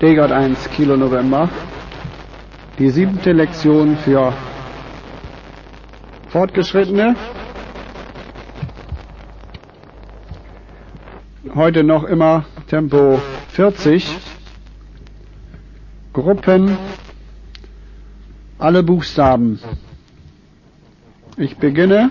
DJ1 Kilo November. Die siebte Lektion für Fortgeschrittene. Heute noch immer Tempo 40. Gruppen. Alle Buchstaben. Ich beginne.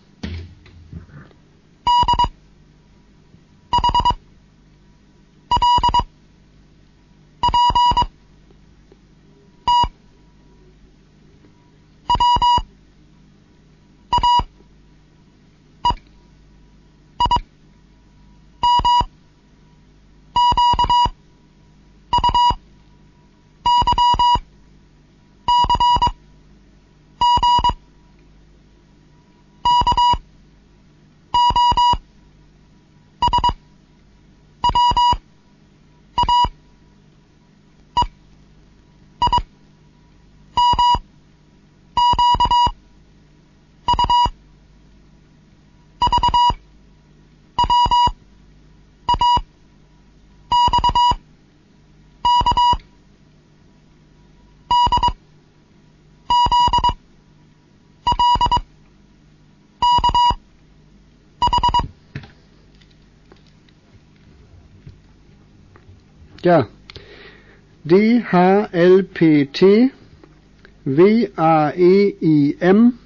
Ja. D-H-L-P-T W-A-E-I-M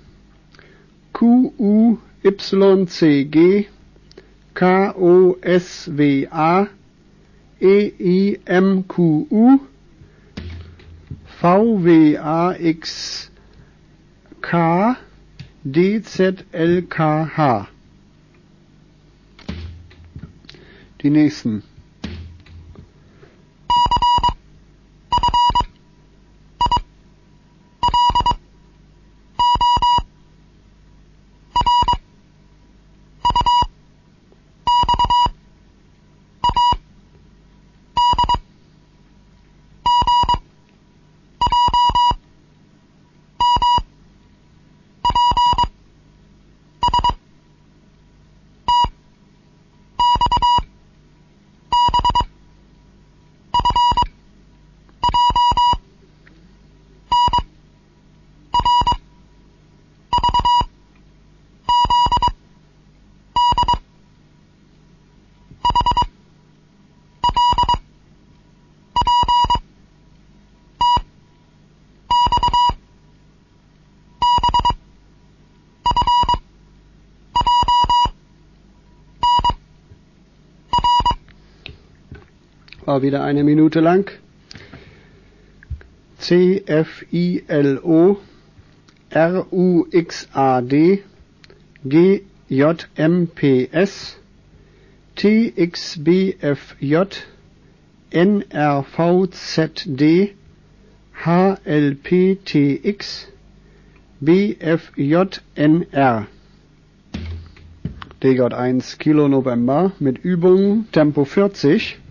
Q-U-Y-C-G K-O-S-W-A E-I-M-Q-U V-W-A-X-K D-Z-L-K-H Die nächsten. War wieder eine Minute lang. C F I L O R U X A D G J M P S T X B F J N R V Z D H L P T X B F J N R DJ1 Kilo November mit Übung Tempo 40.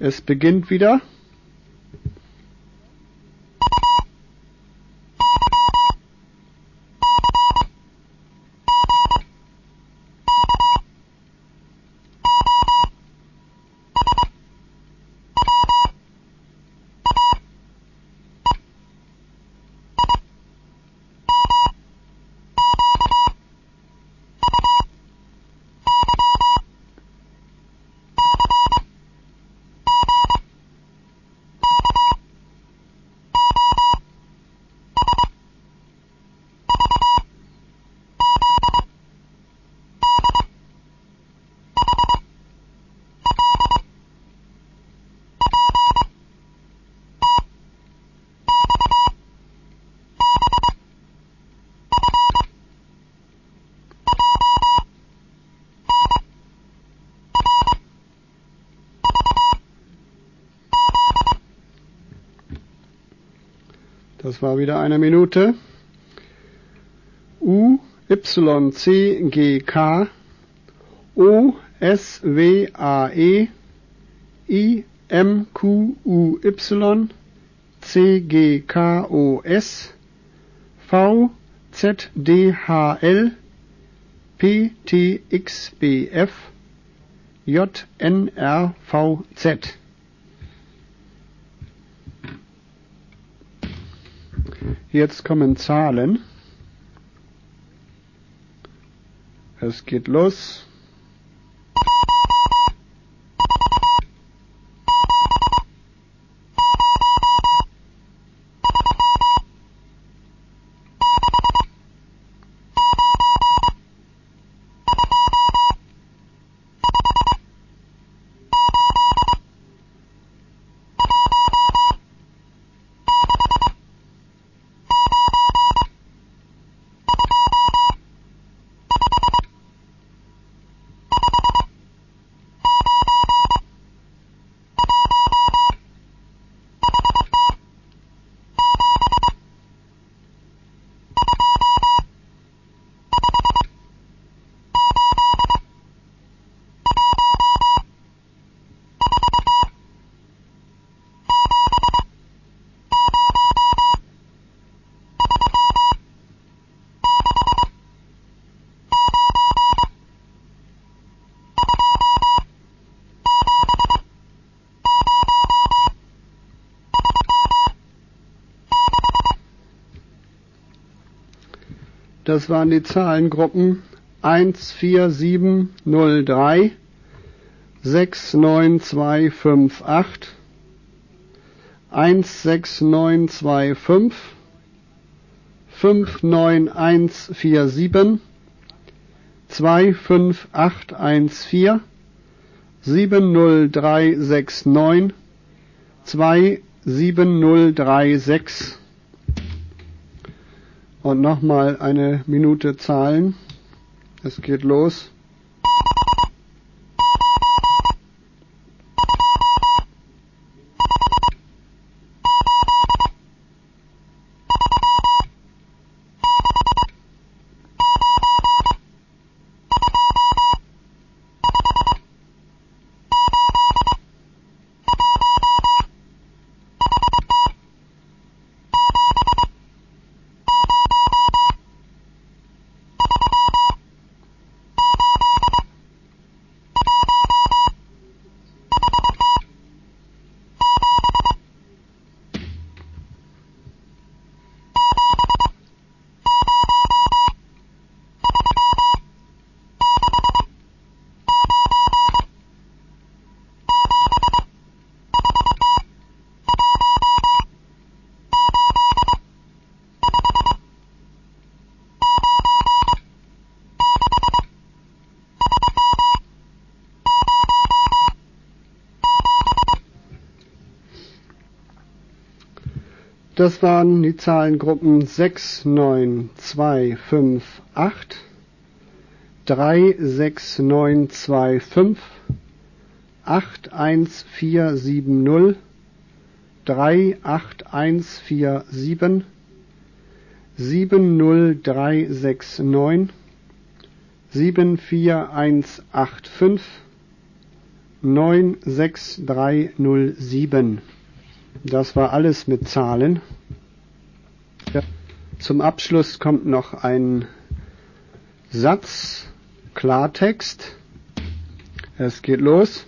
Es beginnt wieder. Das war wieder eine Minute. U, Y, C, G, K, O, S, W, A, E, I, M, Q, U, Y, C, G, K, O, S, V, Z, D, H, L, P, T, X, B, F, J, N, R, V, Z. Jetzt kommen Zahlen. Es geht los. Das waren die Zahlengruppen. 14703 69258 16925 59147 25814 70369 27036 und nochmal eine Minute zahlen. Es geht los. Das waren die Zahlengruppen 6, 9, 2, 5, 8, 3, 6, 9, 2, 5, 8, 1, 4, 7, 0, 3, 8, 1, 4, 7, 7, 0, 3, 6, 9, 74185 96307. Das war alles mit Zahlen. Ja. Zum Abschluss kommt noch ein Satz, Klartext. Es geht los.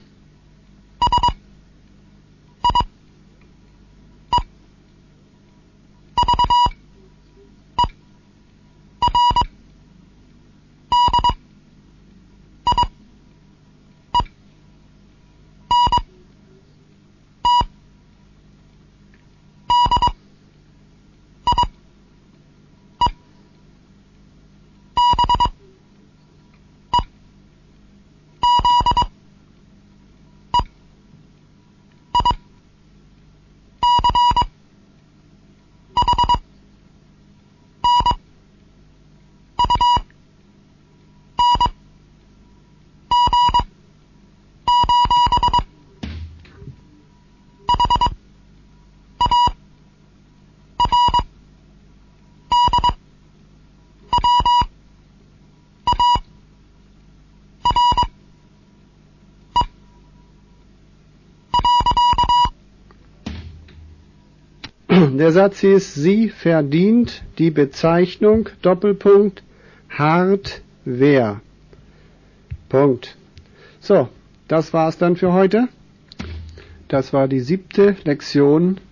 Der Satz hieß, sie verdient die Bezeichnung Doppelpunkt Hardware. Punkt. So, das war's dann für heute. Das war die siebte Lektion